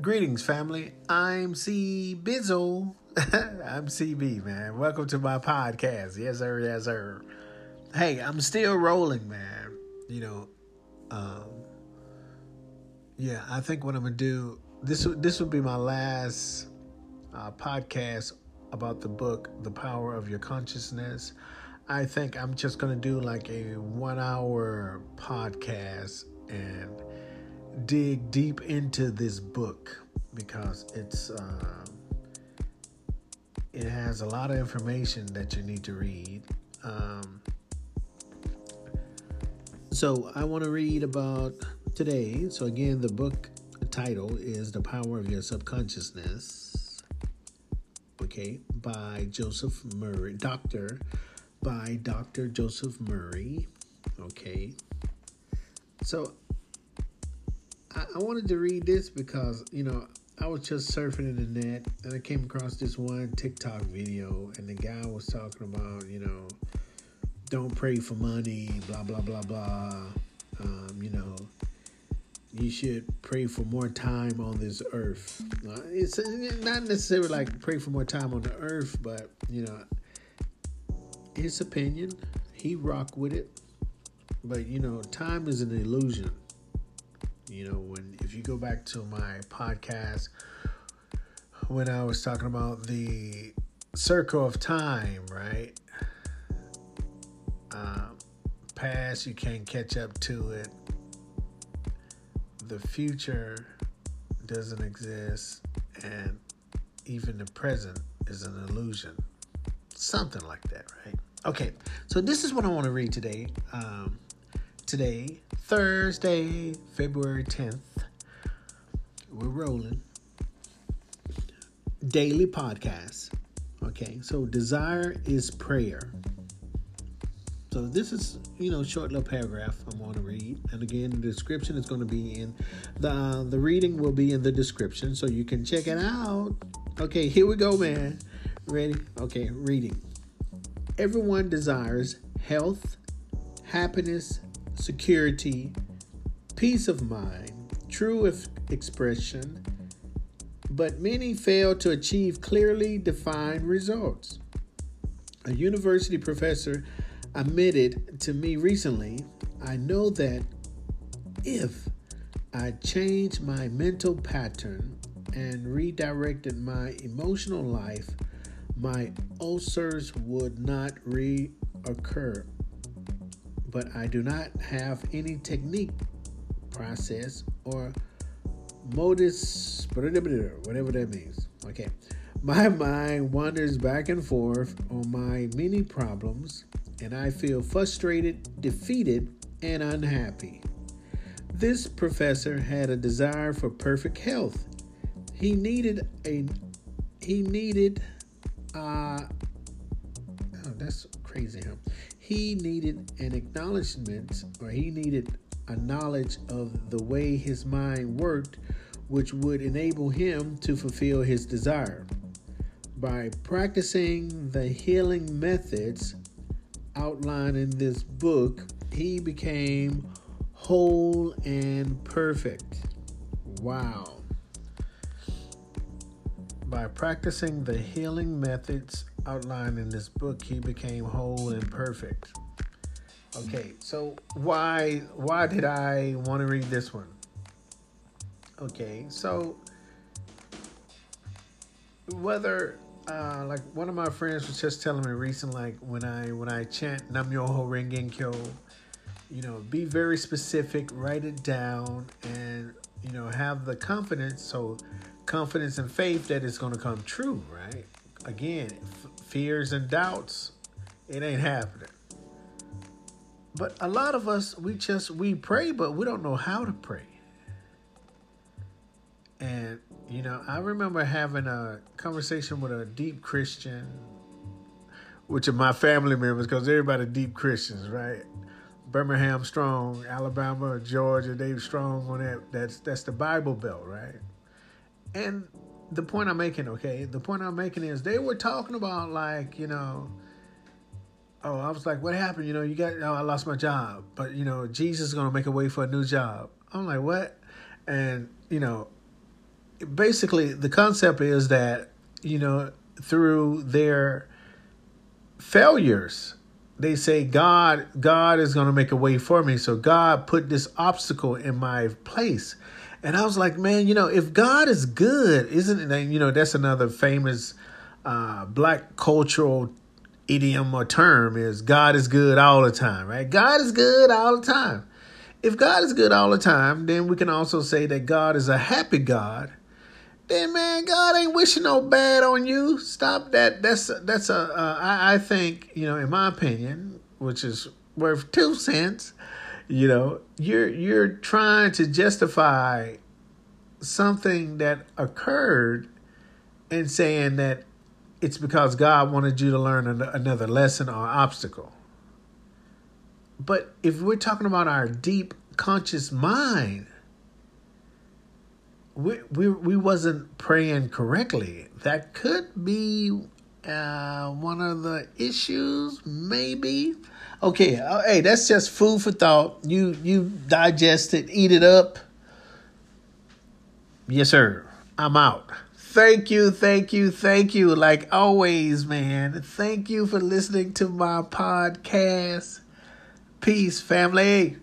Greetings, family. I'm C Bizzle. I'm CB, man. Welcome to my podcast. Yes, sir. Yes, sir. Hey, I'm still rolling, man. You know, um, yeah. I think what I'm gonna do this this will be my last uh, podcast about the book, The Power of Your Consciousness. I think I'm just gonna do like a one hour podcast and dig deep into this book because it's uh, it has a lot of information that you need to read. Um, so I want to read about today. So again, the book title is "The Power of Your Subconsciousness." Okay, by Joseph Murray, Doctor, by Doctor Joseph Murray. Okay, so I, I wanted to read this because you know I was just surfing in the net and I came across this one TikTok video and the guy was talking about you know don't pray for money blah blah blah blah. Um, you know you should pray for more time on this earth. Uh, it's not necessarily like pray for more time on the earth but you know his opinion he rock with it. But you know time is an illusion you know, when if you go back to my podcast when I was talking about the circle of time, right? Um, past, you can't catch up to it. The future doesn't exist, and even the present is an illusion. Something like that, right? Okay, so this is what I want to read today. Um, today, Thursday, February 10th. We're rolling. Daily podcast. Okay, so desire is prayer. So this is, you know, short little paragraph I'm going to read, and again, the description is going to be in the uh, the reading will be in the description, so you can check it out. Okay, here we go, man. Ready? Okay, reading. Everyone desires health, happiness, security, peace of mind, true expression, but many fail to achieve clearly defined results. A university professor admitted to me recently I know that if I changed my mental pattern and redirected my emotional life, my ulcers would not reoccur but I do not have any technique, process, or modus, whatever that means. Okay. My mind wanders back and forth on my many problems, and I feel frustrated, defeated, and unhappy. This professor had a desire for perfect health. He needed a he needed uh oh, that's crazy huh? He needed an acknowledgement or he needed a knowledge of the way his mind worked, which would enable him to fulfill his desire. By practicing the healing methods outlined in this book, he became whole and perfect. Wow. By practicing the healing methods outlined in this book, he became whole and perfect. Okay, so why why did I want to read this one? Okay, so whether uh, like one of my friends was just telling me recently, like when I when I chant Nam Myoho Renge Kyo, you know, be very specific, write it down, and you know, have the confidence. So confidence and faith that it's going to come true, right? Again, fears and doubts, it ain't happening. But a lot of us, we just we pray, but we don't know how to pray. And you know, I remember having a conversation with a deep Christian, which are my family members, because everybody deep Christians, right? Birmingham Strong, Alabama, Georgia, Dave Strong on that. That's that's the Bible Belt, right? And the point I'm making, okay, the point I'm making is they were talking about like, you know, oh, I was like, what happened? You know, you got, oh, I lost my job, but you know, Jesus is gonna make a way for a new job. I'm like, what? And you know, basically the concept is that you know through their failures they say god god is going to make a way for me so god put this obstacle in my place and i was like man you know if god is good isn't it you know that's another famous uh, black cultural idiom or term is god is good all the time right god is good all the time if god is good all the time then we can also say that god is a happy god then man, God ain't wishing no bad on you. Stop that. That's that's a. Uh, I, I think you know, in my opinion, which is worth two cents. You know, you're you're trying to justify something that occurred and saying that it's because God wanted you to learn another lesson or obstacle. But if we're talking about our deep conscious mind, we we we wasn't praying correctly. That could be uh, one of the issues, maybe. Okay, uh, hey, that's just food for thought. You you digest it, eat it up. Yes, sir. I'm out. Thank you, thank you, thank you. Like always, man. Thank you for listening to my podcast. Peace, family.